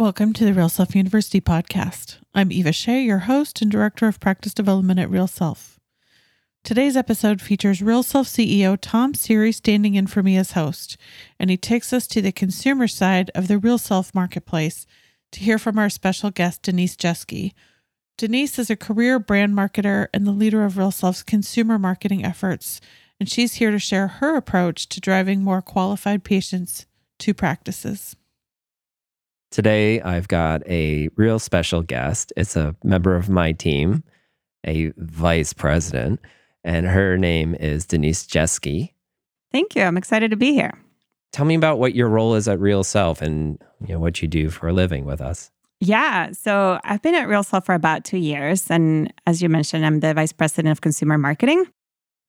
Welcome to the Real Self University podcast. I'm Eva Shea, your host and Director of Practice Development at Real Self. Today's episode features Real Self CEO Tom Seery standing in for me as host, and he takes us to the consumer side of the Real Self marketplace to hear from our special guest, Denise Jaeschke. Denise is a career brand marketer and the leader of Real Self's consumer marketing efforts, and she's here to share her approach to driving more qualified patients to practices. Today, I've got a real special guest. It's a member of my team, a vice president, and her name is Denise Jaeschke. Thank you. I'm excited to be here. Tell me about what your role is at Real Self and you know what you do for a living with us. Yeah, so I've been at Real Self for about two years. And as you mentioned, I'm the vice president of consumer marketing.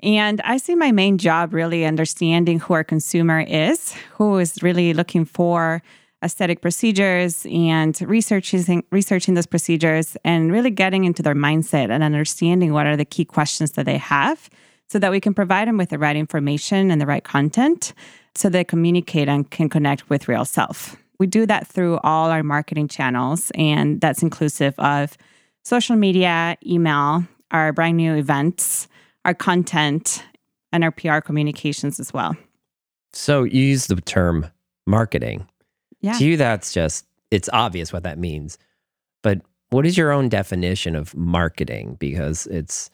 And I see my main job really understanding who our consumer is, who is really looking for aesthetic procedures and researching researching those procedures and really getting into their mindset and understanding what are the key questions that they have so that we can provide them with the right information and the right content so they communicate and can connect with real self. We do that through all our marketing channels and that's inclusive of social media, email, our brand new events, our content and our PR communications as well. So you use the term marketing. Yeah. To you, that's just, it's obvious what that means. But what is your own definition of marketing? Because it's,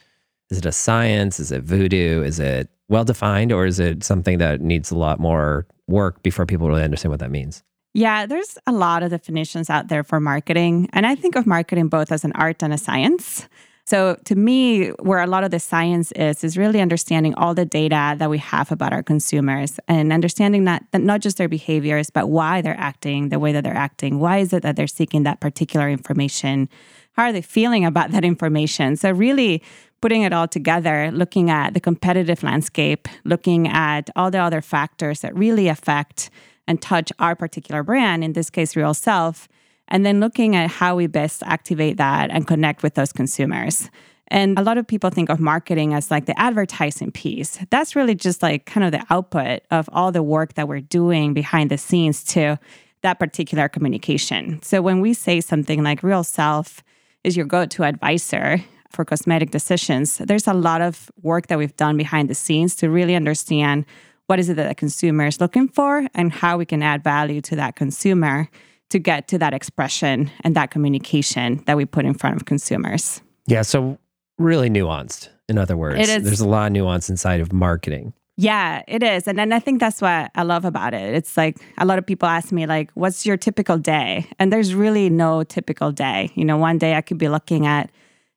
is it a science? Is it voodoo? Is it well defined? Or is it something that needs a lot more work before people really understand what that means? Yeah, there's a lot of definitions out there for marketing. And I think of marketing both as an art and a science. So to me, where a lot of the science is, is really understanding all the data that we have about our consumers and understanding that, that not just their behaviors, but why they're acting the way that they're acting. Why is it that they're seeking that particular information? How are they feeling about that information? So really putting it all together, looking at the competitive landscape, looking at all the other factors that really affect and touch our particular brand, in this case, Real Self, and then looking at how we best activate that and connect with those consumers. And a lot of people think of marketing as like the advertising piece. That's really just like kind of the output of all the work that we're doing behind the scenes to that particular communication. So when we say something like Real Self is your go to advisor for cosmetic decisions, there's a lot of work that we've done behind the scenes to really understand what is it that the consumer is looking for and how we can add value to that consumer to get to that expression and that communication that we put in front of consumers. Yeah. So, really nuanced, in other words. There's a lot of nuance inside of marketing. Yeah, it is. And then I think that's what I love about it. It's like a lot of people ask me, like, what's your typical day? And there's really no typical day. You know, one day I could be looking at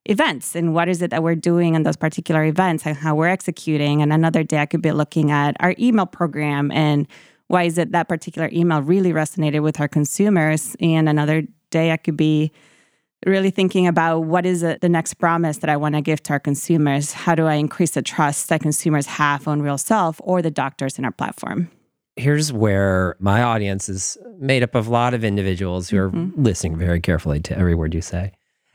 events and what is it that we're doing in those particular events and how we're executing. And another day I could be looking at our email program and why is it that particular email really resonated with our consumers? And another day i could be really thinking about what is it the next promise that i want to give to our consumers? How do i increase the trust that consumers have on real self or the doctors in our platform? Here's where my audience is made up of a lot of individuals who are mm-hmm. listening very carefully to every word you say.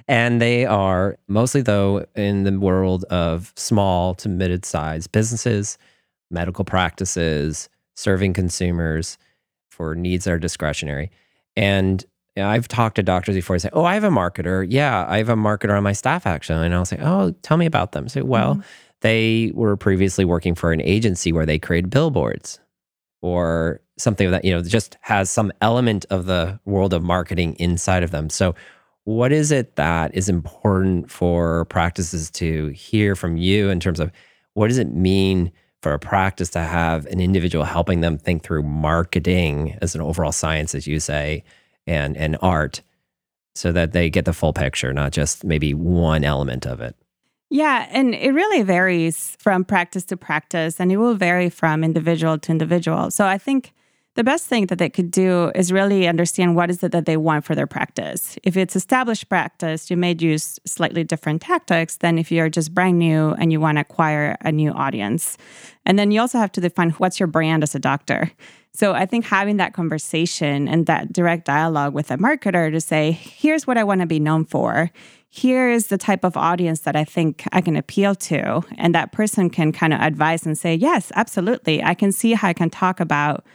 And they are mostly though in the world of small to mid-sized businesses medical practices serving consumers for needs that are discretionary. And I've talked to doctors before and say, Oh, I have a marketer. Yeah, I have a marketer on my staff actually. And I'll say, Oh, tell me about them. Say, well, mm-hmm. they were previously working for an agency where they created billboards or something that, you know, just has some element of the world of marketing inside of them. So what is it that is important for practices to hear from you in terms of what does it mean for a practice to have an individual helping them think through marketing as an overall science, as you say, and and art, so that they get the full picture, not just maybe one element of it. Yeah, and it really varies from practice to practice, and it will vary from individual to individual. So I think the best thing that they could do is really understand what is it that they want for their practice. If it's established practice, you may use slightly different tactics than if you're just brand new and you want to acquire a new audience. And then you also have to define what's your brand as a doctor. So I think having that conversation and that direct dialogue with a marketer to say, here's what I want to be known for. Here is the type of audience that I think I can appeal to. And that person can kind of advise and say, yes, absolutely. I can see how I can talk about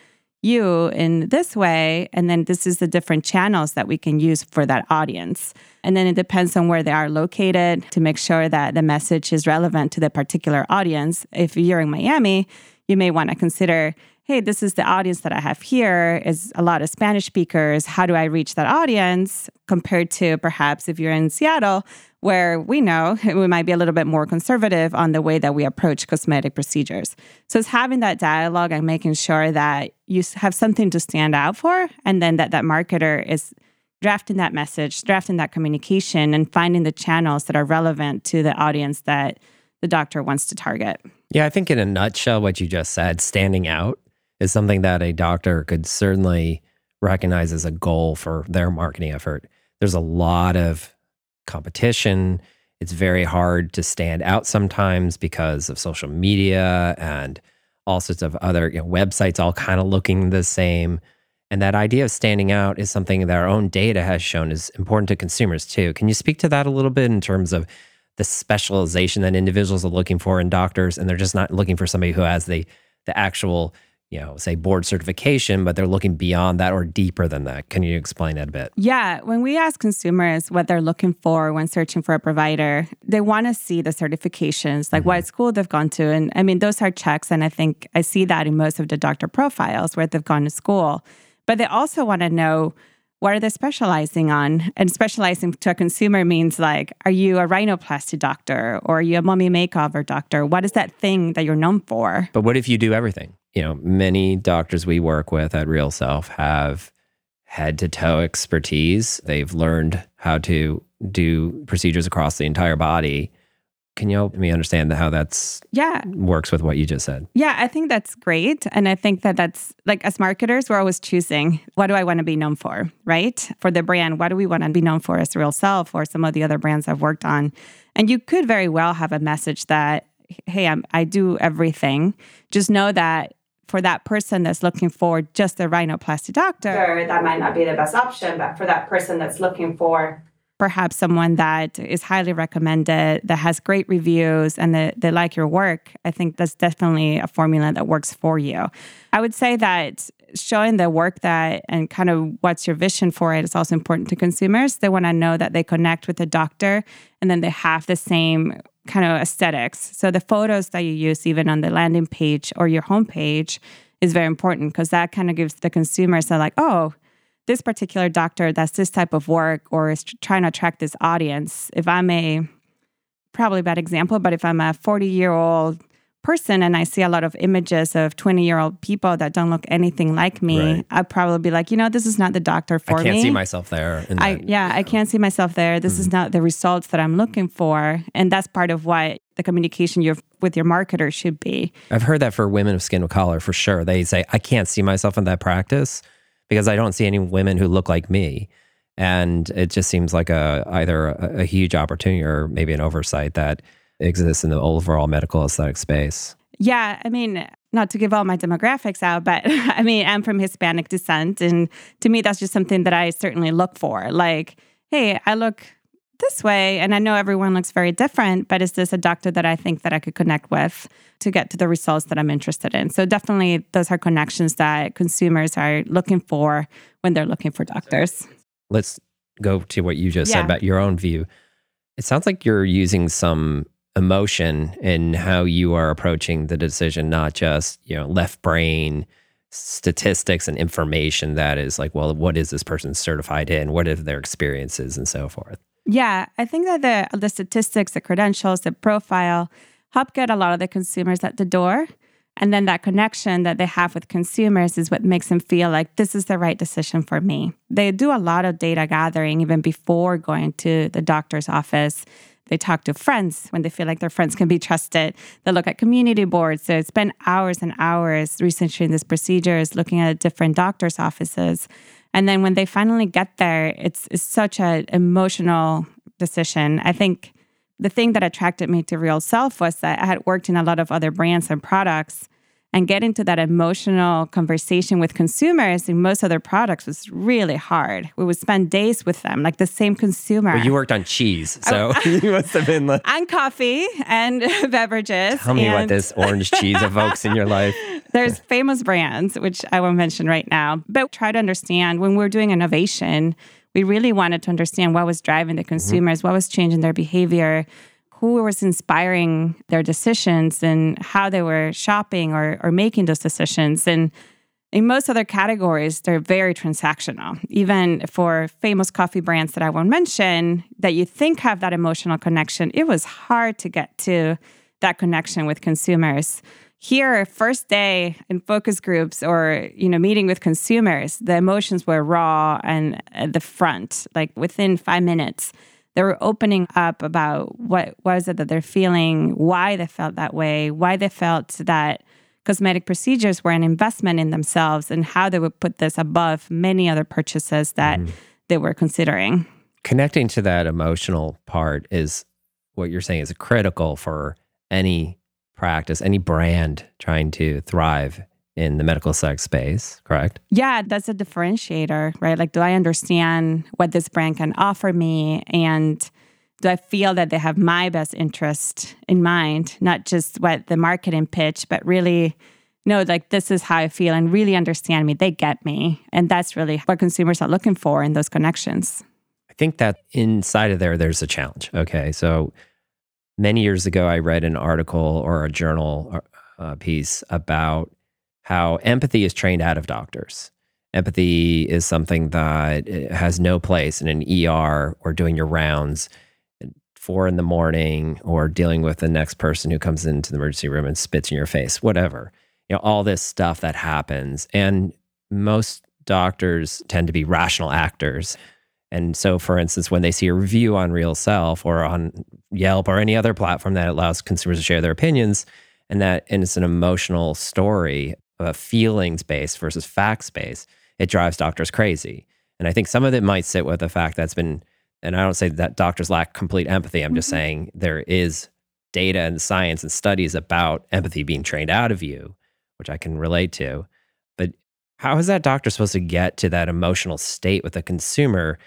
you in this way. And then this is the different channels that we can use for that audience. And then it depends on where they are located to make sure that the message is relevant to the particular audience. If you're in Miami, you may want to consider hey, this is the audience that I have here is a lot of Spanish speakers. How do I reach that audience compared to perhaps if you're in Seattle, where we know we might be a little bit more conservative on the way that we approach cosmetic procedures. So it's having that dialogue and making sure that you have something to stand out for, and then that that marketer is drafting that message, drafting that communication, and finding the channels that are relevant to the audience that the doctor wants to target. Yeah, I think in a nutshell, what you just said, standing out is something that a doctor could certainly recognize as a goal for their marketing effort. There's a lot of competition. It's very hard to stand out sometimes because of social media and all sorts of other you know, websites, all kind of looking the same. And that idea of standing out is something that our own data has shown is important to consumers too. Can you speak to that a little bit in terms of the specialization that individuals are looking for in doctors? And they're just not looking for somebody who has the the actual you know, say board certification, but they're looking beyond that or deeper than that. Can you explain that a bit? Yeah. When we ask consumers what they're looking for when searching for a provider, they want to see the certifications, like mm-hmm. what school they've gone to. And I mean, those are checks. And I think I see that in most of the doctor profiles where they've gone to school. But they also want to know what are they specializing on? And specializing to a consumer means like, are you a rhinoplasty doctor or are you a mummy makeover doctor? What is that thing that you're known for? But what if you do everything? You know, many doctors we work with at Real Self have head to toe expertise. They've learned how to do procedures across the entire body. Can you help me understand how that's yeah works with what you just said? Yeah, I think that's great, and I think that that's like as marketers, we're always choosing what do I want to be known for, right? For the brand, what do we want to be known for as Real Self or some of the other brands I've worked on? And you could very well have a message that, hey, I'm, I do everything. Just know that for that person that's looking for just a rhinoplasty doctor, that might not be the best option. But for that person that's looking for perhaps someone that is highly recommended, that has great reviews, and that they like your work, I think that's definitely a formula that works for you. I would say that showing the work that and kind of what's your vision for it is also important to consumers. They want to know that they connect with the doctor and then they have the same kind of aesthetics. So the photos that you use, even on the landing page or your homepage, is very important because that kind of gives the consumers a like, oh, this particular doctor does this type of work or is trying to attract this audience. If I'm a probably bad example, but if I'm a 40 year old person and I see a lot of images of 20 year old people that don't look anything like me, right. I'd probably be like, you know, this is not the doctor for me. I can't me. see myself there. I, yeah, I can't see myself there. This mm is not the results that I'm looking for. And that's part of what the communication you with your marketer should be. I've heard that for women of skin color for sure. They say, I can't see myself in that practice because I don't see any women who look like me. And it just seems like a either a, a huge opportunity or maybe an oversight that exists in the overall medical aesthetic space. Yeah, I mean, not to give all my demographics out, but I mean, I'm from Hispanic descent. And to me, that's just something that I certainly look for. Like, hey, I look this way, and I know everyone looks very different, but is this a doctor that I think that I could connect with to get to the results that I'm interested in? So definitely those are connections that consumers are looking for when they're looking for doctors. Let's go to what you just yeah. said about your own view. It sounds like you're using some emotion in how you are approaching the decision, not just, you know, left brain statistics and information that is like, well, what is this person certified in? What are their experiences and so forth? Yeah, I think that the the statistics, the credentials, the profile help get a lot of the consumers at the door. And then that connection that they have with consumers is what makes them feel like this is the right decision for me. They do a lot of data gathering even before going to the doctor's office they talk to friends when they feel like their friends can be trusted. They look at community boards. So they spend hours and hours researching these procedures, looking at different doctors' offices. And then when they finally get there, it's, it's such an emotional decision. I think the thing that attracted me to Real Self was that I had worked in a lot of other brands and products and get into that emotional conversation with consumers in most other products was really hard. We would spend days with them, like the same consumer. Well, you worked on cheese, so you must have been like and coffee and beverages. Tell me and what this orange cheese evokes in your life. There's famous brands, which I won't mention right now, but try to understand when we're doing innovation, we really wanted to understand what was driving the mm-hmm. consumers, mm-hmm. what was changing their behavior, who was inspiring their decisions, and how they were shopping or, or making those decisions. And in most other categories, they're very transactional. Even for famous coffee brands that I won't mention, that you think have that emotional connection, it was hard to get to that connection with consumers here first day in focus groups or you know meeting with consumers the emotions were raw and at the front like within five minutes they were opening up about what was it that they're feeling why they felt that way why they felt that cosmetic procedures were an investment in themselves and how they would put this above many other purchases that mm. they were considering connecting to that emotional part is what you're saying is critical for any practice, any brand trying to thrive in the medical sex space, correct? Yeah, that's a differentiator, right? Like, do I understand what this brand can offer me? And do I feel that they have my best interest in mind, not just what the marketing pitch, but really know, like, this is how I feel and really understand me. They get me. And that's really what consumers are looking for in those connections. I think that inside of there, there's a challenge. Okay. So, many years ago, I read an article or a journal uh, piece about how empathy is trained out of doctors. Empathy is something that eh, has no place in an ER or doing your rounds at four in the morning or dealing with the next person who comes into the emergency room and spits in your face, whatever. You know, all this stuff that happens. And most doctors tend to be rational actors and so, for instance, when they see a review on Real Self or on Yelp or any other platform that allows consumers to share their opinions, and that and it's an emotional story, a feelings based versus facts based, it drives doctors crazy. And I think some of it might sit with the fact that's been, and I don't say that doctors lack complete empathy. I'm mm-hmm. just saying there is data and science and studies about empathy being trained out of you, which I can relate to. But how is that doctor supposed to get to that emotional state with a consumer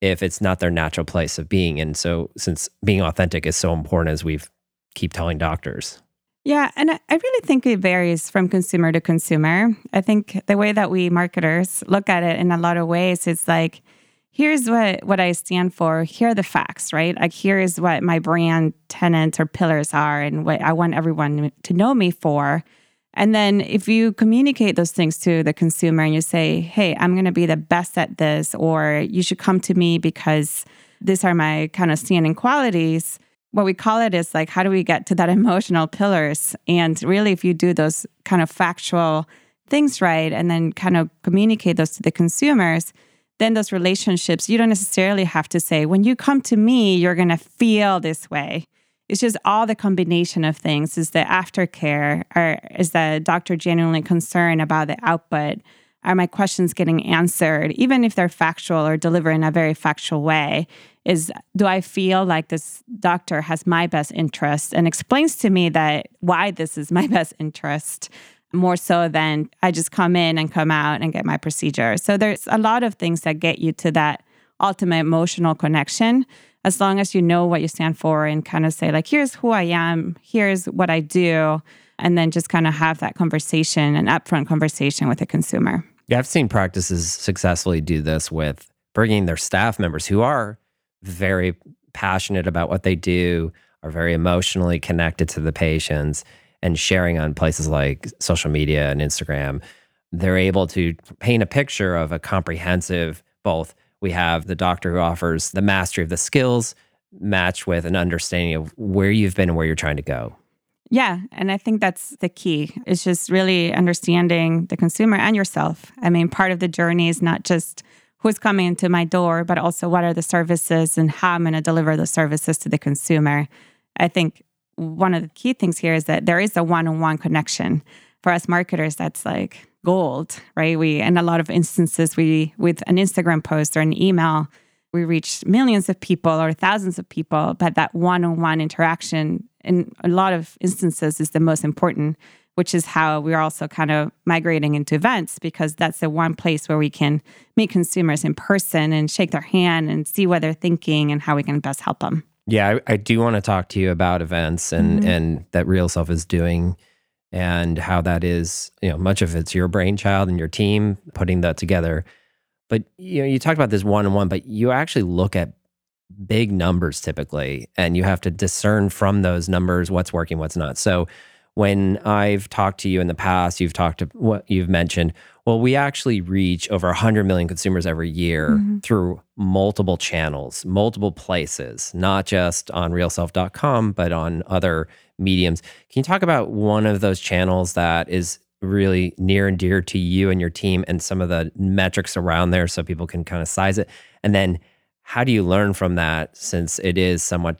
if it's not their natural place of being. And so, since being authentic is so important, as we've keep telling doctors. Yeah, and I really think it varies from consumer to consumer. I think the way that we marketers look at it in a lot of ways is like, here's what what I stand for. Here are the facts, right? Like here is what my brand tenants or pillars are, and what I want everyone to know me for. And then if you communicate those things to the consumer and you say, hey, I'm going to be the best at this, or you should come to me because these are my kind of standing qualities. What we call it is like, how do we get to that emotional pillars? And really, if you do those kind of factual things right and then kind of communicate those to the consumers, then those relationships, you don't necessarily have to say, when you come to me, you're going to feel this way. It's just all the combination of things. Is the aftercare or is the doctor genuinely concerned about the output? Are my questions getting answered even if they're factual or delivered in a very factual way is do i feel like this doctor has my best interest? And explains to me that why this is my best interest more so than i just come in and come out and get my procedure. So there's a lot of things that get you to that ultimate emotional connection. As long as you know what you stand for and kind of say, like, here's who I am, here's what I do, and then just kind of have that conversation, an upfront conversation with the consumer. Yeah, I've seen practices successfully do this with bringing their staff members who are very passionate about what they do, are very emotionally connected to the patients, and sharing on places like social media and Instagram. They're able to paint a picture of a comprehensive, both we have the doctor who offers the mastery of the skills matched with an understanding of where you've been and where you're trying to go. Yeah. And I think that's the key. It's just really understanding the consumer and yourself. I mean, part of the journey is not just who's coming into my door, but also what are the services and how I'm going to deliver the services to the consumer. I think one of the key things here is that there is a one on one connection. For us marketers, that's like gold, right? We in a lot of instances we with an Instagram post or an email, we reach millions of people or thousands of people, but that one-on-one interaction in a lot of instances is the most important, which is how we're also kind of migrating into events because that's the one place where we can meet consumers in person and shake their hand and see what they're thinking and how we can best help them. Yeah, I, I do want to talk to you about events and mm-hmm. and that Real Self is doing and how that is, you know, much of it's your brainchild and your team putting that together. But you know, you talked about this one on one, but you actually look at big numbers typically, and you have to discern from those numbers what's working, what's not. So when I've talked to you in the past, you've talked to what you've mentioned. Well, we actually reach over 100 million consumers every year mm-hmm. through multiple channels, multiple places, not just on realself.com, but on other mediums. Can you talk about one of those channels that is really near and dear to you and your team and some of the metrics around there so people can kind of size it? And then how do you learn from that since it is somewhat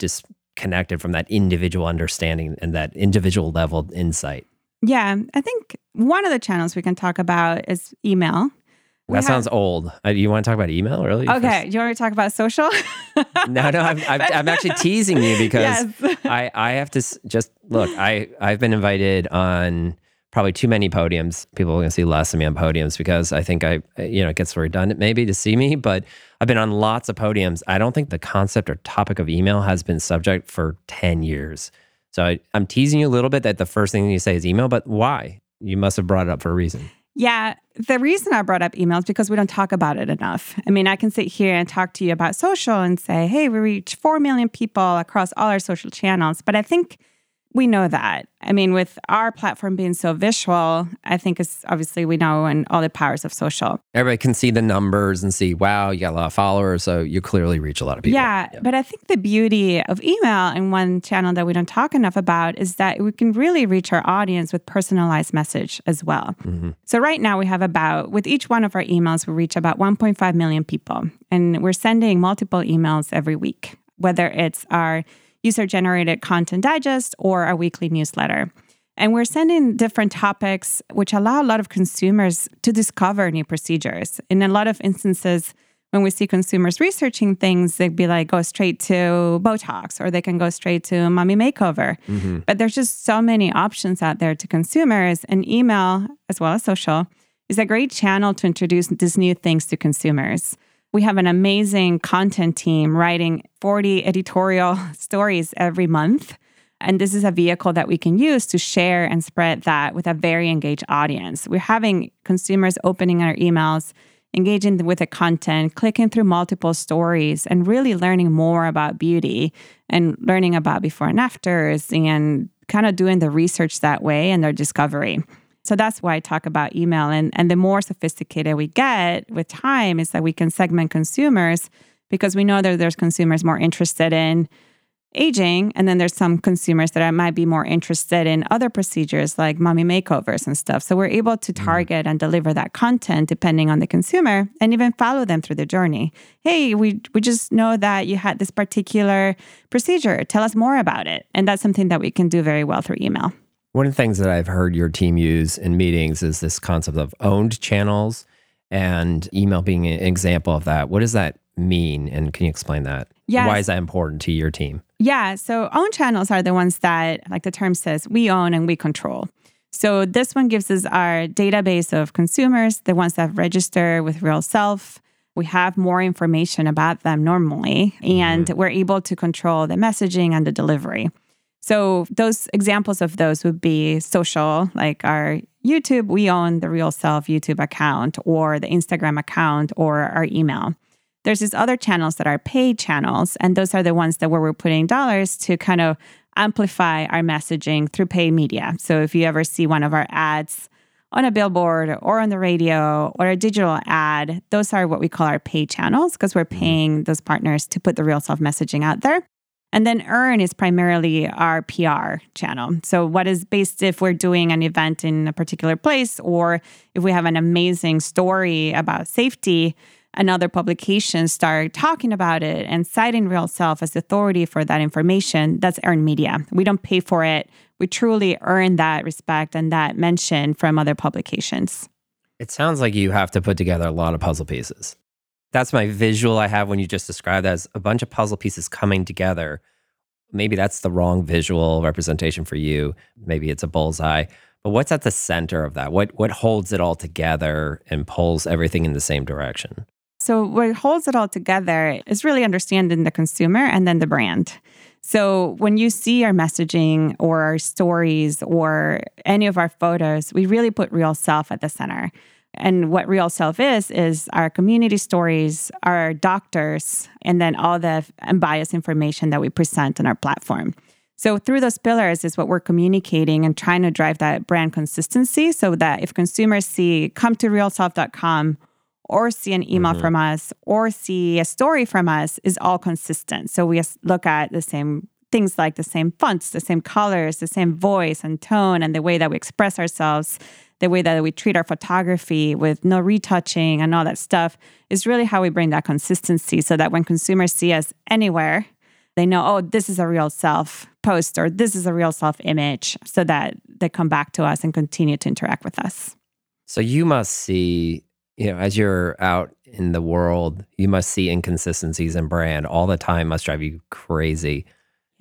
disconnected from that individual understanding and that individual level insight? Yeah, I think one of the channels we can talk about is email. We that have, sounds old. Uh, you want to talk about email really? Okay. Do you want to talk about social? no, no. I'm, I'm, I'm, actually teasing you because yes. I, I have to just look. I I've been invited on probably too many podiums. People are going to see less of me on podiums because I think I, you know, it gets redundant maybe to see me. But I've been on lots of podiums. I don't think the concept or topic of email has been subject for ten years. So I, I'm teasing you a little bit that the first thing you say is email, but why? You must have brought it up for a reason. Yeah, the reason I brought up email is because we don't talk about it enough. I mean, I can sit here and talk to you about social and say, hey, we reach 4 million people across all our social channels. But I think we know that. I mean, with our platform being so visual, I think it's obviously we know and all the powers of social. Everybody can see the numbers and see, wow, you got a lot of followers. So you clearly reach a lot of people. Yeah, yeah. But I think the beauty of email and one channel that we don't talk enough about is that we can really reach our audience with personalized message as well. Mm-hmm. So right now we have about, with each one of our emails, we reach about 1.5 million people. And we're sending multiple emails every week, whether it's our user generated content digest or our weekly newsletter. And we're sending different topics, which allow a lot of consumers to discover new procedures. In a lot of instances, when we see consumers researching things, they'd be like, go straight to Botox or they can go straight to mommy makeover. Mm-hmm. But there's just so many options out there to consumers, and email, as well as social, is a great channel to introduce these new things to consumers. We have an amazing content team writing 40 editorial stories every month. And this is a vehicle that we can use to share and spread that with a very engaged audience. We're having consumers opening our emails, engaging with the content, clicking through multiple stories, and really learning more about beauty and learning about before and afters and kind of doing the research that way and their discovery. So that's why I talk about email. And, and the more sophisticated we get with time is that we can segment consumers because we know that there's consumers more interested in aging. And then there's some consumers that might be more interested in other procedures like mommy makeovers and stuff. So we're able to mm. target and deliver that content depending on the consumer and even follow them through the journey. Hey, we, we just know that you had this particular procedure. Tell us more about it. And that's something that we can do very well through email. One of the things that I've heard your team use in meetings is this concept of owned channels and email being an example of that. What does that mean? And can you explain that? Yes. Why is that important to your team? Yeah. So, owned channels are the ones that, like the term says, we own and we control. So, this one gives us our database of consumers, the ones that register with Real Self. We have more information about them normally, and mm-hmm. we're able to control the messaging and the delivery. So those examples of those would be social, like our YouTube, we own the Real Self YouTube account or the Instagram account or our email. There's these other channels that are paid channels, and those are the ones that where we're putting dollars to kind of amplify our messaging through paid media. So if you ever see one of our ads on a billboard or on the radio or a digital ad, those are what we call our paid channels because we're mm-hmm. paying those partners to put the real self messaging out there. And then earn is primarily our PR channel. So, what is based if we're doing an event in a particular place or if we have an amazing story about safety, another publication start talking about it and citing Real Self as authority for that information, that's earned media. We don't pay for it. We truly earn that respect and that mention from other publications. It sounds like you have to put together a lot of puzzle pieces that's my visual I have when you just described as a bunch of puzzle pieces coming together. Maybe that's the wrong visual representation for you. Maybe it's a bullseye. But what's at the center of that? What what holds it all together and pulls everything in the same direction? So what holds it all together is really understanding the consumer and then the brand. So when you see our messaging or our stories or any of our photos, we really put real self at the center. And what real self is, is our community stories, our doctors, and then all the unbiased information that we present on our platform. So, through those pillars is what we're communicating and trying to drive that brand consistency so that if consumers see come to realself.com or see an email mm-hmm. from us or see a story from us is all consistent. So, we look at the same things like the same fonts, the same colors, the same voice and tone, and the way that we express ourselves the way that we treat our photography with no retouching and all that stuff is really how we bring that consistency so that when consumers see us anywhere, they know, oh, this is a real self post or this is a real self image so that they come back to us and continue to interact with us. So you must see, you know, as you're out in the world, you must see inconsistencies in brand all the time, must drive you crazy.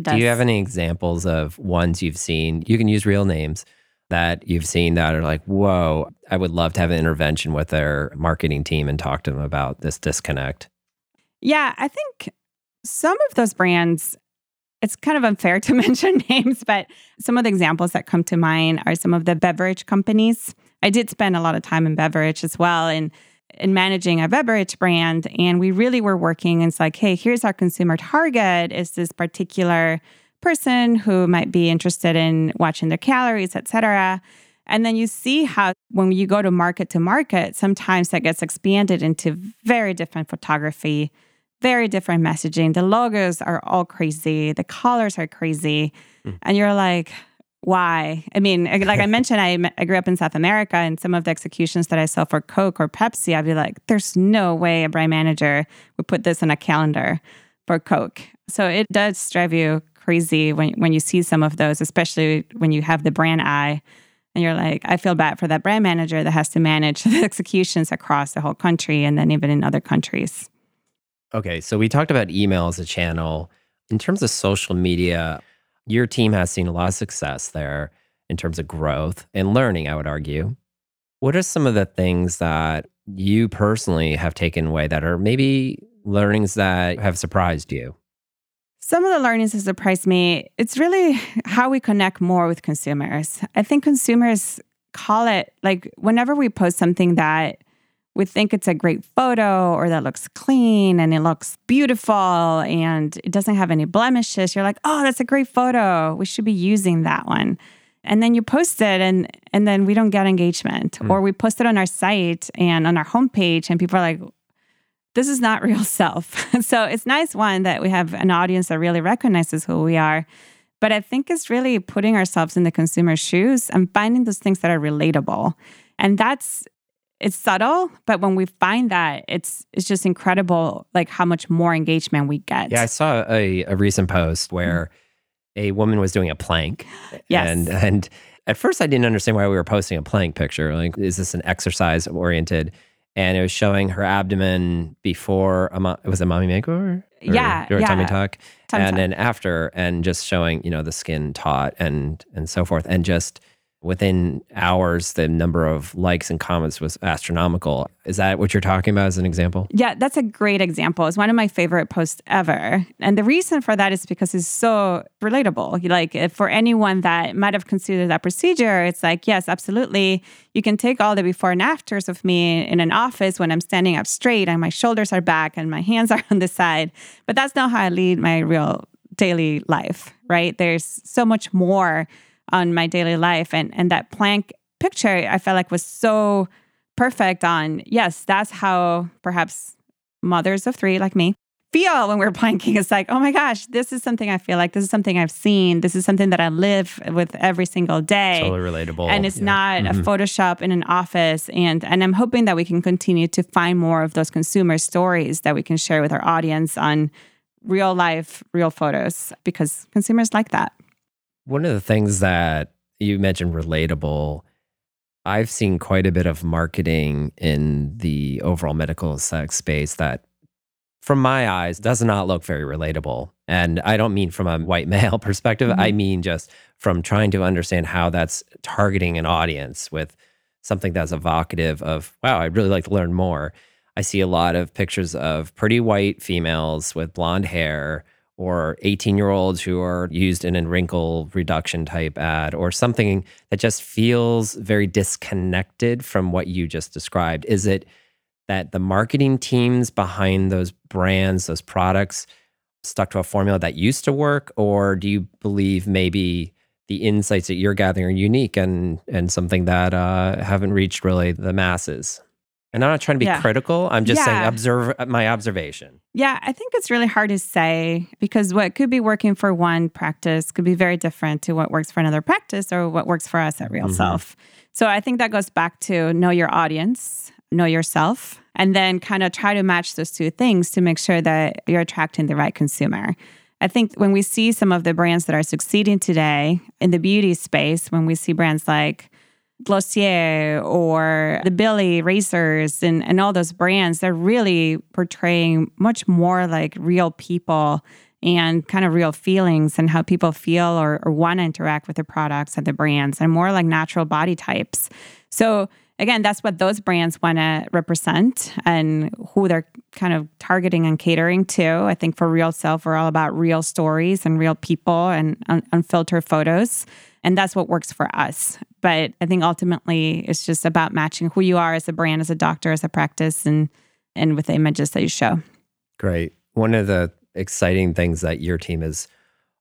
Do you have any examples of ones you've seen? You can use real names that you've seen that are like, whoa, I would love to have an intervention with their marketing team and talk to them about this disconnect? Yeah, I think some of those brands, it's kind of unfair to mention names, but some of the examples that come to mind are some of the beverage companies. I did spend a lot of time in beverage as well and in managing a beverage brand. And we really were working. And it's like, hey, here's our consumer target is this particular person who might be interested in watching their calories, etc. And then you see how when you go to market to market, sometimes that gets expanded into very different photography, very different messaging. The logos are all crazy, the colors are crazy. Mm. And you're like, why? I mean, like I mentioned, I, I grew up in South America, and some of the executions that I saw for Coke or Pepsi, I'd be like, there's no way a brand manager would put this on a calendar for Coke. So it does drive you crazy when, when you see some of those, especially when you have the brand eye and you're like, I feel bad for that brand manager that has to manage the executions across the whole country and then even in other countries. Okay, so we talked about email as a channel. In terms of social media, your team has seen a lot of success there in terms of growth and learning, I would argue. What are some of the things that you personally have taken away that are maybe learnings that have surprised you? Some of the learnings that surprised me, it's really how we connect more with consumers. I think consumers call it like whenever we post something that we think it's a great photo or that looks clean and it looks beautiful and it doesn't have any blemishes, you're like, oh, that's a great photo. We should be using that one. And then you post it and and then we don't get engagement. Mm. Or we post it on our site and on our homepage and people are like, this is not real self. so it's nice one that we have an audience that really recognizes who we are. But I think it's really putting ourselves in the consumer's shoes and finding those things that are relatable. And that's it's subtle, but when we find that, it's it's just incredible like how much more engagement we get. Yeah, I saw a, a recent post where mm-hmm. a woman was doing a plank. Yes. And and at first I didn't understand why we were posting a plank picture. Like, is this an exercise oriented? And it was showing her abdomen before a it was a mommy makeover. Or, yeah, or yeah. tummy tuck, tummy and tuck. then after, and just showing you know the skin taut and and so forth, and just within hours, the number of likes and comments was astronomical. Is that what you're talking about as an example? Yeah, that's a great example. It's one of my favorite posts ever. And the reason for that is because it's so relatable. Like for anyone that might have considered that procedure, it's like, yes, absolutely. You can take all the before and afters of me in an office when I'm standing up straight and my shoulders are back and my hands are on the side. But that's not how I lead my real daily life, right? There's so much more on my daily life. And and that plank picture I felt like was so perfect on yes, that's how perhaps mothers of three like me feel when we're planking. It's like, oh my gosh, this is something I feel like. This is something I've seen. This is something that I live with every single day. Totally relatable. And it's yeah. not mm-hmm. a Photoshop in an office. And and I'm hoping that we can continue to find more of those consumer stories that we can share with our audience on real life, real photos, because consumers like that. One of the things that you mentioned relatable, I've seen quite a bit of marketing in the overall medical sex space that from my eyes does not look very relatable. And I don't mean from a white male perspective, mm-hmm. I mean just from trying to understand how that's targeting an audience with something that's evocative of, wow, I'd really like to learn more. I see a lot of pictures of pretty white females with blonde hair or 18 year olds who are used in a wrinkle reduction type ad or something that just feels very disconnected from what you just described? Is it that the marketing teams behind those brands, those products, stuck to a formula that used to work? Or do you believe maybe the insights that you're gathering are unique and, and something that uh, haven't reached really the masses? And I'm not trying to be Yeah. critical. I'm just saying observe uh, my observation. Yeah, I think it's really hard to say because what could be working for one practice could be very different to what works for another practice or what works for us at Real Mhm. Self. So I think that goes back to know your audience, know yourself, and then kind of try to match those two things to make sure that you're attracting the right consumer. I think when we see some of the brands that are succeeding today in the beauty space, when we see brands like Glossier or the Billie razors and, and all those brands, they're really portraying much more like real people and kind of real feelings and how people feel or, or want to interact with the products and the brands and more like natural body types. So again, that's what those brands want to represent and who they're kind of targeting and catering to. I think for Real Self, we're all about real stories and real people and un- unfiltered photos. And that's what works for us. But I think ultimately it's just about matching who you are as a brand, as a doctor, as a practice, and and with the images that you show. Great. One of the exciting things that your team is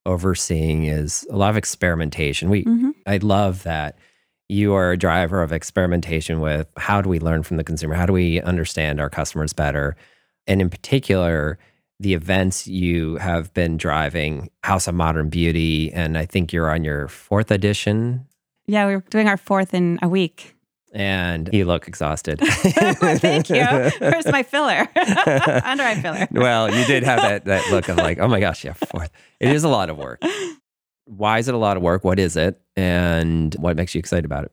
overseeing is a lot of experimentation. We Mhm. I love that you are a driver of experimentation with how do we learn from the consumer? How do we understand our customers better? And in particular, the events you have been driving, House of Modern Beauty, and I think you're on your fourth edition. Yeah, we're doing our fourth in a week. And you look exhausted. Thank you. Where's my filler? Under eye filler. well, you did have that that look of like, oh my gosh, yeah, fourth. It is a lot of work. Why is it a lot of work? What is it? And what makes you excited about it?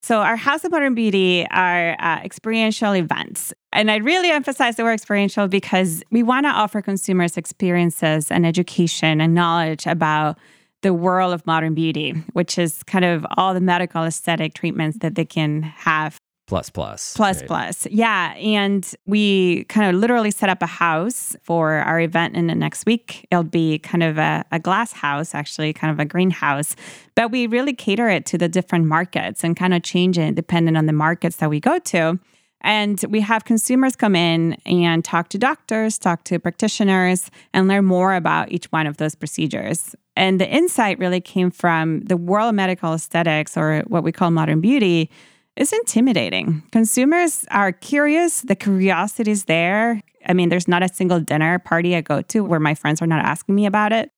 So, our House of Modern Beauty are uh, experiential events. And I really emphasize the word experiential because we want to offer consumers experiences and education and knowledge about the world of modern beauty, which is kind of all the medical aesthetic treatments that they can have Plus plus. Plus, right? plus. Yeah. And we kind of literally set up a house for our event in the next week. It'll be kind of a, a glass house, actually, kind of a greenhouse. But we really cater it to the different markets and kind of change it depending on the markets that we go to. And we have consumers come in and talk to doctors, talk to practitioners, and learn more about each one of those procedures. And the insight really came from the world of medical aesthetics, or what we call modern beauty, is intimidating. Consumers are curious, the curiosity is there. I mean, there's not a single dinner party I go to where my friends are not asking me about it.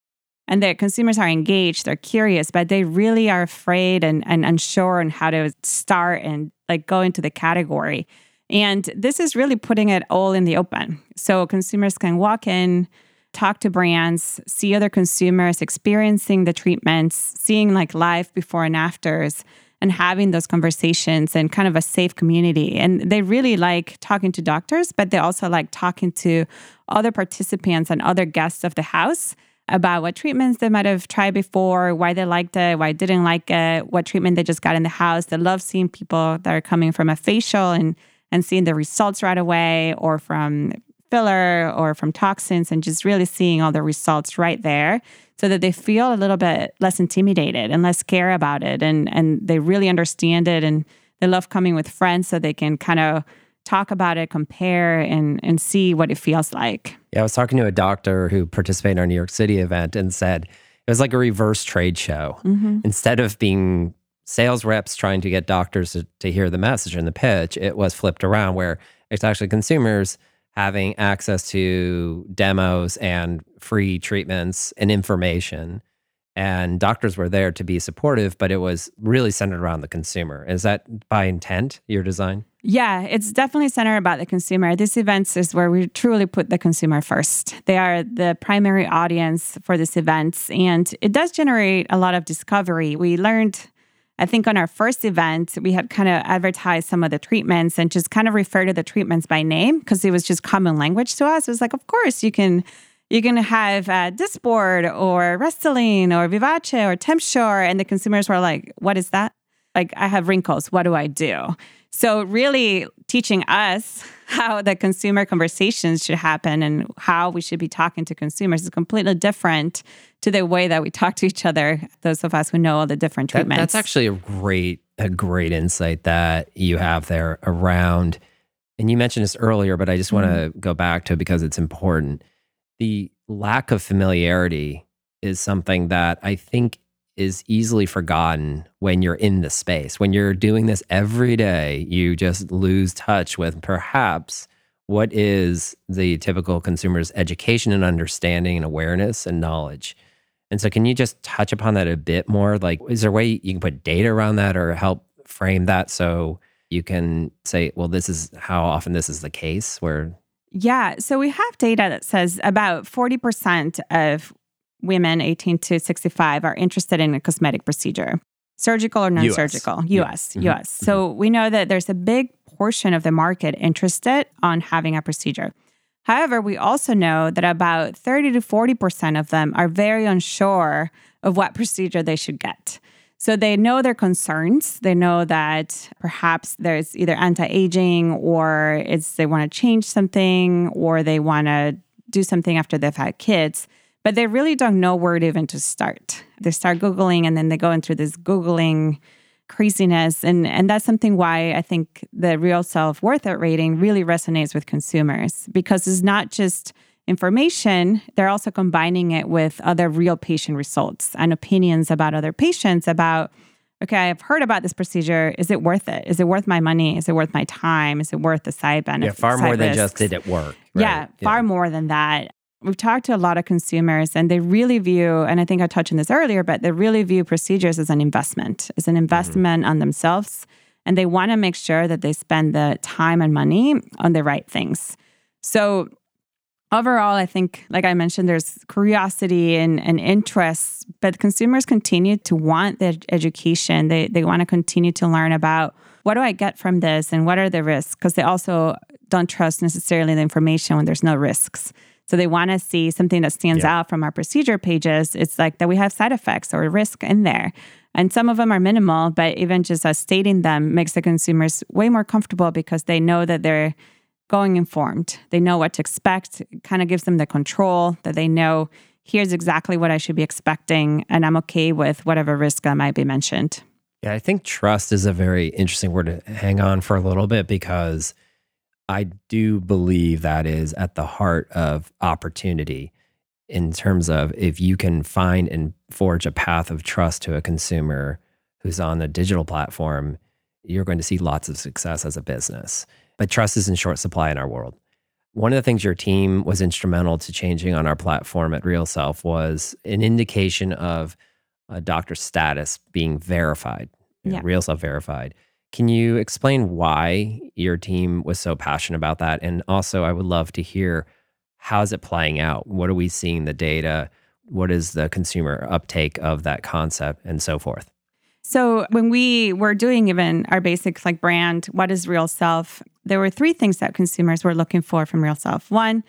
And the consumers are engaged, they're curious, but they really are afraid and, and unsure on how to start and like go into the category. And this is really putting it all in the open. So consumers can walk in, talk to brands, see other consumers experiencing the treatments, seeing like live before and afters, and having those conversations and kind of a safe community. And they really like talking to doctors, but they also like talking to other participants and other guests of the house about what treatments they might have tried before, why they liked it, why didn't like it, what treatment they just got in the house. They love seeing people that are coming from a facial and and seeing the results right away or from filler or from toxins and just really seeing all the results right there so that they feel a little bit less intimidated and less care about it. And and they really understand it and they love coming with friends so they can kind of talk about it compare and and see what it feels like. Yeah, I was talking to a doctor who participated in our New York City event and said it was like a reverse trade show. Mm-hmm. Instead of being sales reps trying to get doctors to, to hear the message and the pitch, it was flipped around where it's actually consumers having access to demos and free treatments and information. And doctors were there to be supportive, but it was really centered around the consumer. Is that by intent, your design? Yeah, it's definitely centered about the consumer. This events is where we truly put the consumer first. They are the primary audience for this events, and it does generate a lot of discovery. We learned, I think, on our first event, we had kind of advertised some of the treatments and just kind of refer to the treatments by name because it was just common language to us. It was like, of course, you can. You can have uh, Dysport or Restylane or Vivace or Tempsure. And the consumers were like, what is that? Like, I have wrinkles. What do I do? So, really teaching us how the consumer conversations should happen and how we should be talking to consumers is completely different to the way that we talk to each other. Those of us who know all the different treatments. That, that's actually a great, a great insight that you have there around. And you mentioned this earlier, but I just want to mm-hmm. go back to it because it's important. The lack of familiarity is something that I think is easily forgotten when you're in the space. When you're doing this every day, you just lose touch with perhaps what is the typical consumer's education and understanding and awareness and knowledge. And so, can you just touch upon that a bit more? Like, is there a way you can put data around that or help frame that so you can say, well, this is how often this is the case where yeah. So we have data that says about 40% of women 18 to 65 are interested in a cosmetic procedure, surgical or non surgical, US, US. Mm-hmm. US. So mm-hmm. we know that there's a big portion of the market interested on having a procedure. However, we also know that about 30 to 40% of them are very unsure of what procedure they should get. So they know their concerns. They know that perhaps there's either anti-aging or it's they want to change something or they want to do something after they've had kids but they really don't know where to even to start. They start Googling and then they go into this Googling craziness. And, and that's something why I think the real self worth it rating really resonates with consumers because it's not just information, they're also combining it with other real patient results and opinions about other patients about, okay, I've heard about this procedure. Is it worth it? Is it worth my money? Is it worth my time? Is it worth the side benefits? Yeah, far more than just did it work. Right? Yeah, far yeah. more than that. We've talked to a lot of consumers and they really view, and I think I touched on this earlier, but they really view procedures as an investment, as an investment on themselves. And they want to make sure that they spend the time and money on the right things. So, overall, I think, like I mentioned, there's curiosity and, and interest, but consumers continue to want the education. They, they want to continue to learn about what do I get from this and what are the risks? Because they also don't trust necessarily the information when there's no risks. So they want to see something that stands yeah. out from our procedure pages. It's like that we have side effects or risk in there. And some of them are minimal, but even just us stating them makes the consumers way more comfortable because they know that they're going informed. They know what to expect. It kind of gives them the control that they know here's exactly what I should be expecting, and I'm okay with whatever risk that might be mentioned. Yeah, I think trust is a very interesting word to hang on for a little bit because I do believe that is at the heart of opportunity in terms of if you can find and forge a path of trust to a consumer who's on a digital platform, you're going to see lots of success as a business. But trust is in short supply in our world. One of the things your team was instrumental to changing on our platform at Real Self was an indication of a doctor's status being verified, yeah. Real Self verified. Can you explain why your team was so passionate about that? And also, I would love to hear how's it playing out? What are we seeing the data? What is the consumer uptake of that concept and so forth? So, when we were doing even our basic like brand, what is real self? There were three things that consumers were looking for from real self. One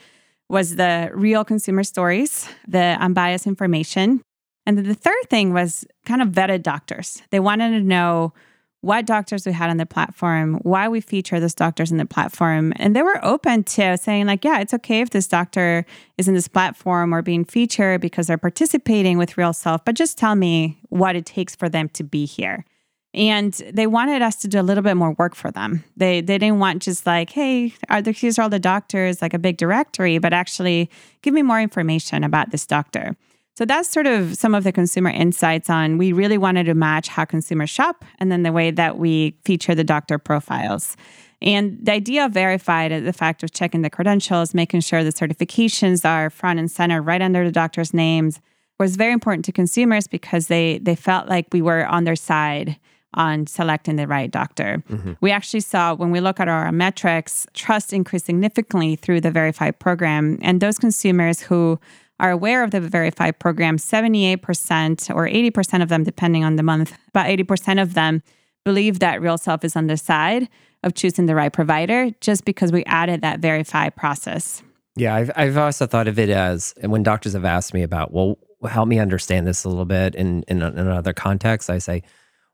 was the real consumer stories, the unbiased information. And then the third thing was kind of vetted doctors. They wanted to know what doctors we had on the platform, why we feature those doctors in the platform. And they were open to saying, like, yeah, it's okay if this doctor is in this platform or being featured because they're participating with Real Self, but just tell me what it takes for them to be here. And they wanted us to do a little bit more work for them. They they didn't want just like, hey, are there, here's all the doctors, like a big directory, but actually give me more information about this doctor. So that's sort of some of the consumer insights on we really wanted to match how consumers shop and then the way that we feature the doctor profiles. And the idea of verified, the fact of checking the credentials, making sure the certifications are front and center right under the doctor's names was very important to consumers because they they felt like we were on their side on selecting the right doctor. Mm-hmm. We actually saw when we look at our metrics, trust increased significantly through the verified program. And those consumers who are aware of the Verify program, 78% or 80% of them, depending on the month, about 80% of them believe that Real Self is on the side of choosing the right provider just because we added that Verify process. Yeah, I've, I've also thought of it as when doctors have asked me about, well, help me understand this a little bit in, in, in another context, I say,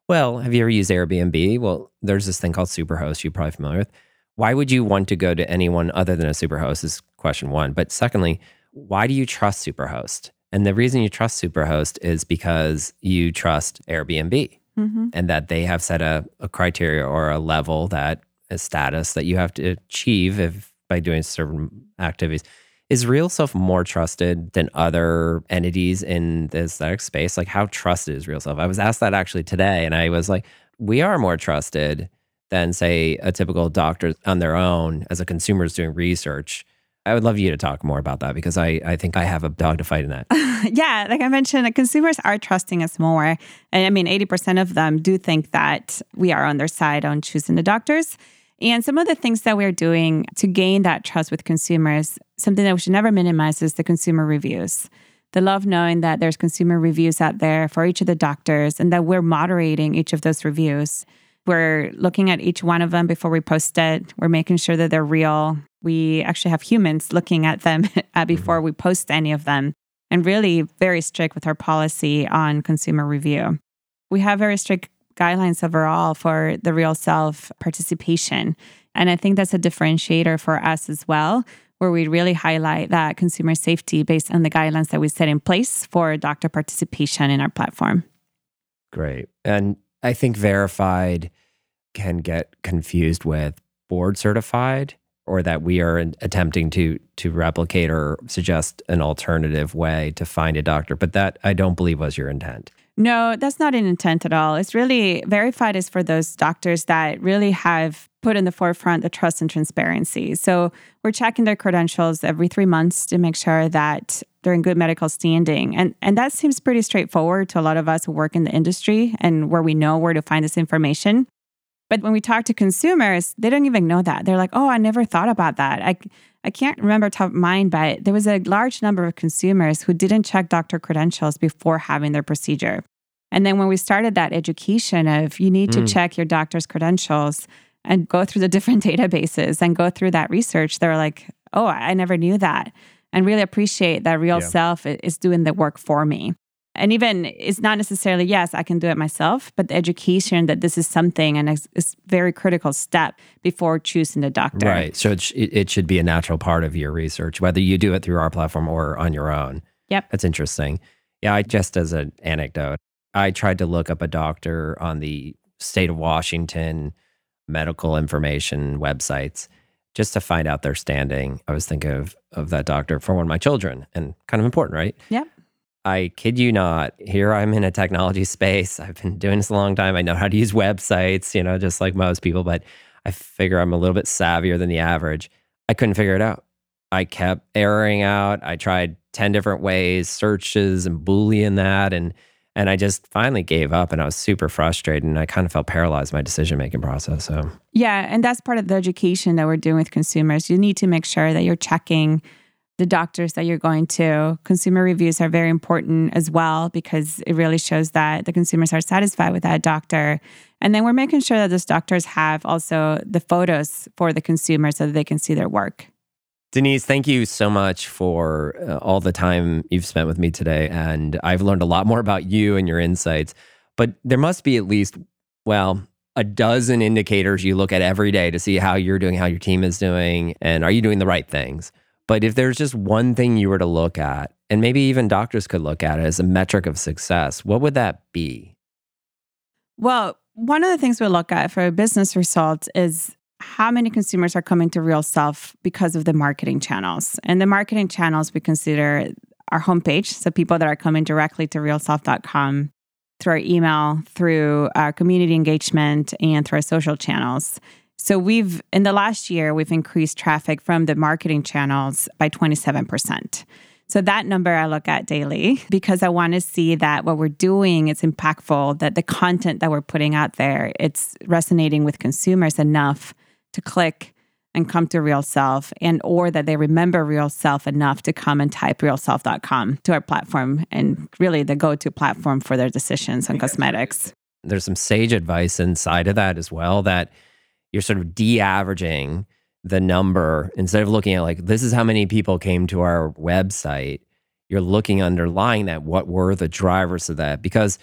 Well, have you ever used Airbnb? Well, there's this thing called Superhost you're probably familiar with. Why would you want to go to anyone other than a Superhost is question one. But secondly, why do you trust Superhost? And the reason you trust Superhost is because you trust Airbnb mm-hmm. and that they have set a, a criteria or a level that a status that you have to achieve if by doing certain activities. Is Real Self more trusted than other entities in the aesthetic space? Like, how trusted is Real Self? I was asked that actually today, and I was like, we are more trusted than, say, a typical doctor on their own as a consumer is doing research. I would love you to talk more about that because I, I think I have a dog to fight in that. yeah, like I mentioned, consumers are trusting us more. And I mean, 80% of them do think that we are on their side on choosing the doctors. And some of the things that we're doing to gain that trust with consumers, something that we should never minimize is the consumer reviews. The love knowing that there's consumer reviews out there for each of the doctors and that we're moderating each of those reviews. We're looking at each one of them before we post it. We're making sure that they're real. We actually have humans looking at them before mm-hmm. we post any of them, and really very strict with our policy on consumer review. We have very strict guidelines overall for the real self participation. And I think that's a differentiator for us as well, where we really highlight that consumer safety based on the guidelines that we set in place for doctor participation in our platform. Great. And I think verified can get confused with board certified or that we are attempting to to replicate or suggest an alternative way to find a doctor but that I don't believe was your intent. No, that's not an intent at all. It's really verified is for those doctors that really have put in the forefront the trust and transparency. So we're checking their credentials every three months to make sure that they're in good medical standing. And and that seems pretty straightforward to a lot of us who work in the industry and where we know where to find this information. But when we talk to consumers, they don't even know that. They're like, oh, I never thought about that. I, I can't remember top of mind, but there was a large number of consumers who didn't check doctor credentials before having their procedure. And then when we started that education of you need to mm. check your doctor's credentials and go through the different databases and go through that research, they're like, oh, I never knew that. And really appreciate that real yeah. self is doing the work for me and even it's not necessarily yes i can do it myself but the education that this is something and it's, it's very critical step before choosing the doctor. Right. So it, sh- it should be a natural part of your research whether you do it through our platform or on your own. Yep. That's interesting. Yeah i just as an anecdote i tried to look up a doctor on the state of washington medical information websites just to find out their standing. I was thinking of, of that doctor for one of my children and kind of important right? Yep I kid you not, here I'm in a technology space. I've been doing this a long time. I know how to use websites, you know, just like most people, but I figure I'm a little bit savvier than the average. I couldn't figure it out. I kept erroring out. I tried 10 different ways, searches and Boolean that. And and I just finally gave up and I was super frustrated and I kind of felt paralyzed my decision making process. So Yeah, and that's part of the education that we're doing with consumers. You need to make sure that you're checking the doctors that you're going to. Consumer reviews are very important as well because it really shows that the consumers are satisfied with that doctor. And then we're making sure that those doctors have also the photos for the consumer so that they can see their work. Denise, thank you so much for uh, all the time you've spent with me today. And I've learned a lot more about you and your insights. But there must be at least, well, a dozen indicators you look at every day to see how you're doing, how your team is doing, and are you doing the right things? But if there's just one thing you were to look at, and maybe even doctors could look at it as a metric of success, what would that be? Well, one of the things we look at for business results is how many consumers are coming to Real Self because of the marketing channels. And the marketing channels we consider our homepage, so people that are coming directly to realself.com through our email, through our community engagement, and through our social channels. So we've in the last year we've increased traffic from the marketing channels by 27%. So that number I look at daily because I want to see that what we're doing is impactful, that the content that we're putting out there, it's resonating with consumers enough to click and come to real self and or that they remember real self enough to come and type realself.com to our platform and really the go-to platform for their decisions on cosmetics. There's some sage advice inside of that as well that you're sort of de-averaging the number instead of looking at like this is how many people came to our website you're looking underlying that what were the drivers of that because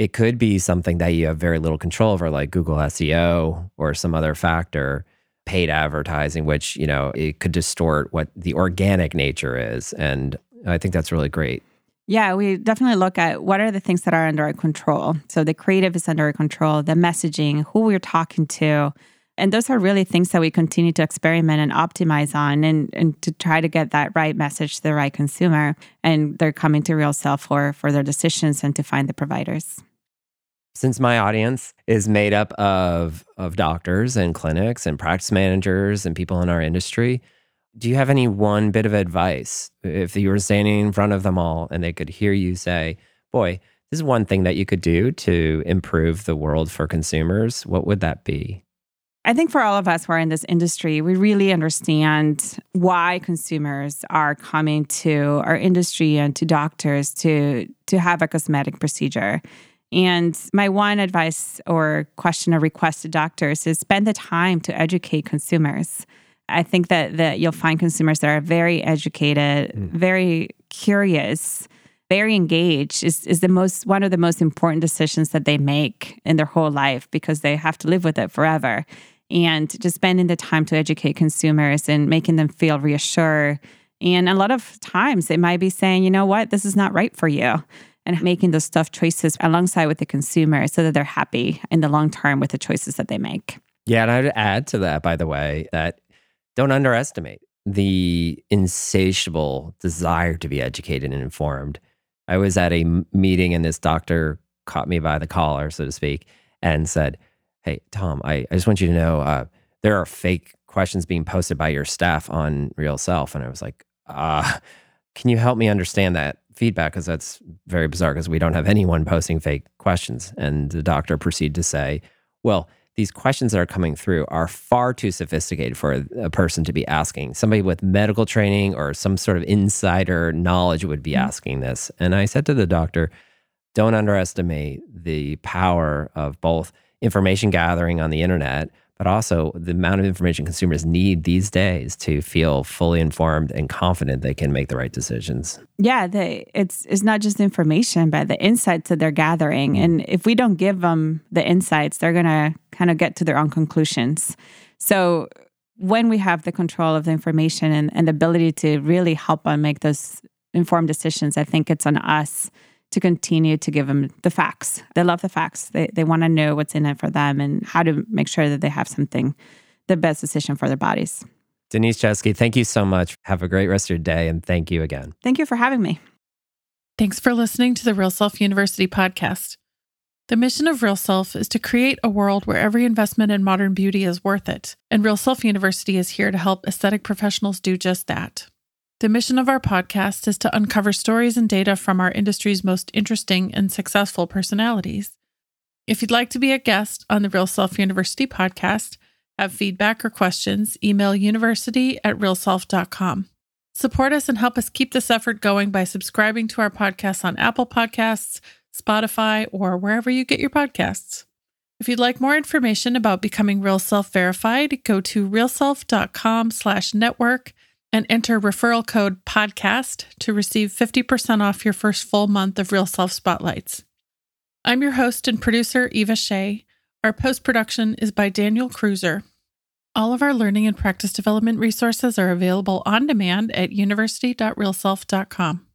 it could be something that you have very little control over, like Google SEO or some other factor, paid advertising, which, you know, it could distort what the organic nature is. And I think that's really great. Yeah, we definitely look at what are the things that are under our control. So the creative is under our control, the messaging, who we're talking to. And those are really things that we continue to experiment and optimize on and, and to try to get that right message to the right consumer. And they're coming to Real Self for, for their decisions and to find the providers. Since my audience is made up of of doctors and clinics and practice managers and people in our industry do you have any one bit of advice? If you were standing in front of them all and they could hear you say boy this is one thing that you could do to improve the world for consumers what would that be I think for all of us who are in this industry, we really understand why consumers are coming to our industry and to doctors to to have a cosmetic procedure. And my one advice or question or request to doctors is spend the time to educate consumers. I think that, that you'll find consumers that are very educated, mm. very curious, very engaged is, is the most one of the most important decisions that they make in their whole life because they have to live with it forever. And just spending the time to educate consumers and making them feel reassured. And a lot of times they might be saying, you know what, this is not right for you and making those tough choices alongside with the consumer so that they're happy in the long term with the choices that they make. Yeah, and I'd add to that, by the way, that don't underestimate the insatiable desire to be educated and informed. I was at a meeting and this doctor caught me by the collar, so to speak, and said, Hey, Tom, I, I just want you to know uh, there are fake questions being posted by your staff on Real Self. And I was like, uh, can you help me understand that? feedback because that's very bizarre because we don't have anyone posting fake questions. And the doctor proceeded to say, well, these questions that are coming through are far too sophisticated for a, a person to be asking. Somebody with medical training or some sort of insider knowledge would be mm-hmm. asking this. And I said to the doctor, don't underestimate the power of both information gathering on the internet, but also the amount of information consumers need these days to feel fully informed and confident they can make the right decisions. Yeah, they, it's it's not just information, but the insights that they're gathering. Mm-hmm. And if we don't give them the insights, they're gonna kind of get to their own conclusions. So when we have the control of the information and, and the ability to really help them make those informed decisions, I think it's on us to continue to give them the facts. They love the facts. They, they want to know what's in it for them and how to make sure that they have something, the best decision for their bodies. Denise Jaeschke, thank you so much. Have a great rest of your day and thank you again. Thank you for having me. Thanks for listening to the Real Self University podcast. The mission of Real Self is to create a world where every investment in modern beauty is worth it, and Real Self University is here to help aesthetic professionals do just that. The mission of our podcast is to uncover stories and data from our industry's most interesting and successful personalities. If you'd like to be a guest on the Real Self University podcast, have feedback or questions, email university at realself.com. Support us and help us keep this effort going by subscribing to our podcast on Apple Podcasts, Spotify, or wherever you get your podcasts. If you'd like more information about becoming Real Self verified, go to realself.com slash network and enter referral code podcast to receive 50% off your first full month of Real Self Spotlights. I'm your host and producer, Eva Shea. Our post production is by Daniel Cruiser. All of our learning and practice development resources are available on demand at university.realself.com.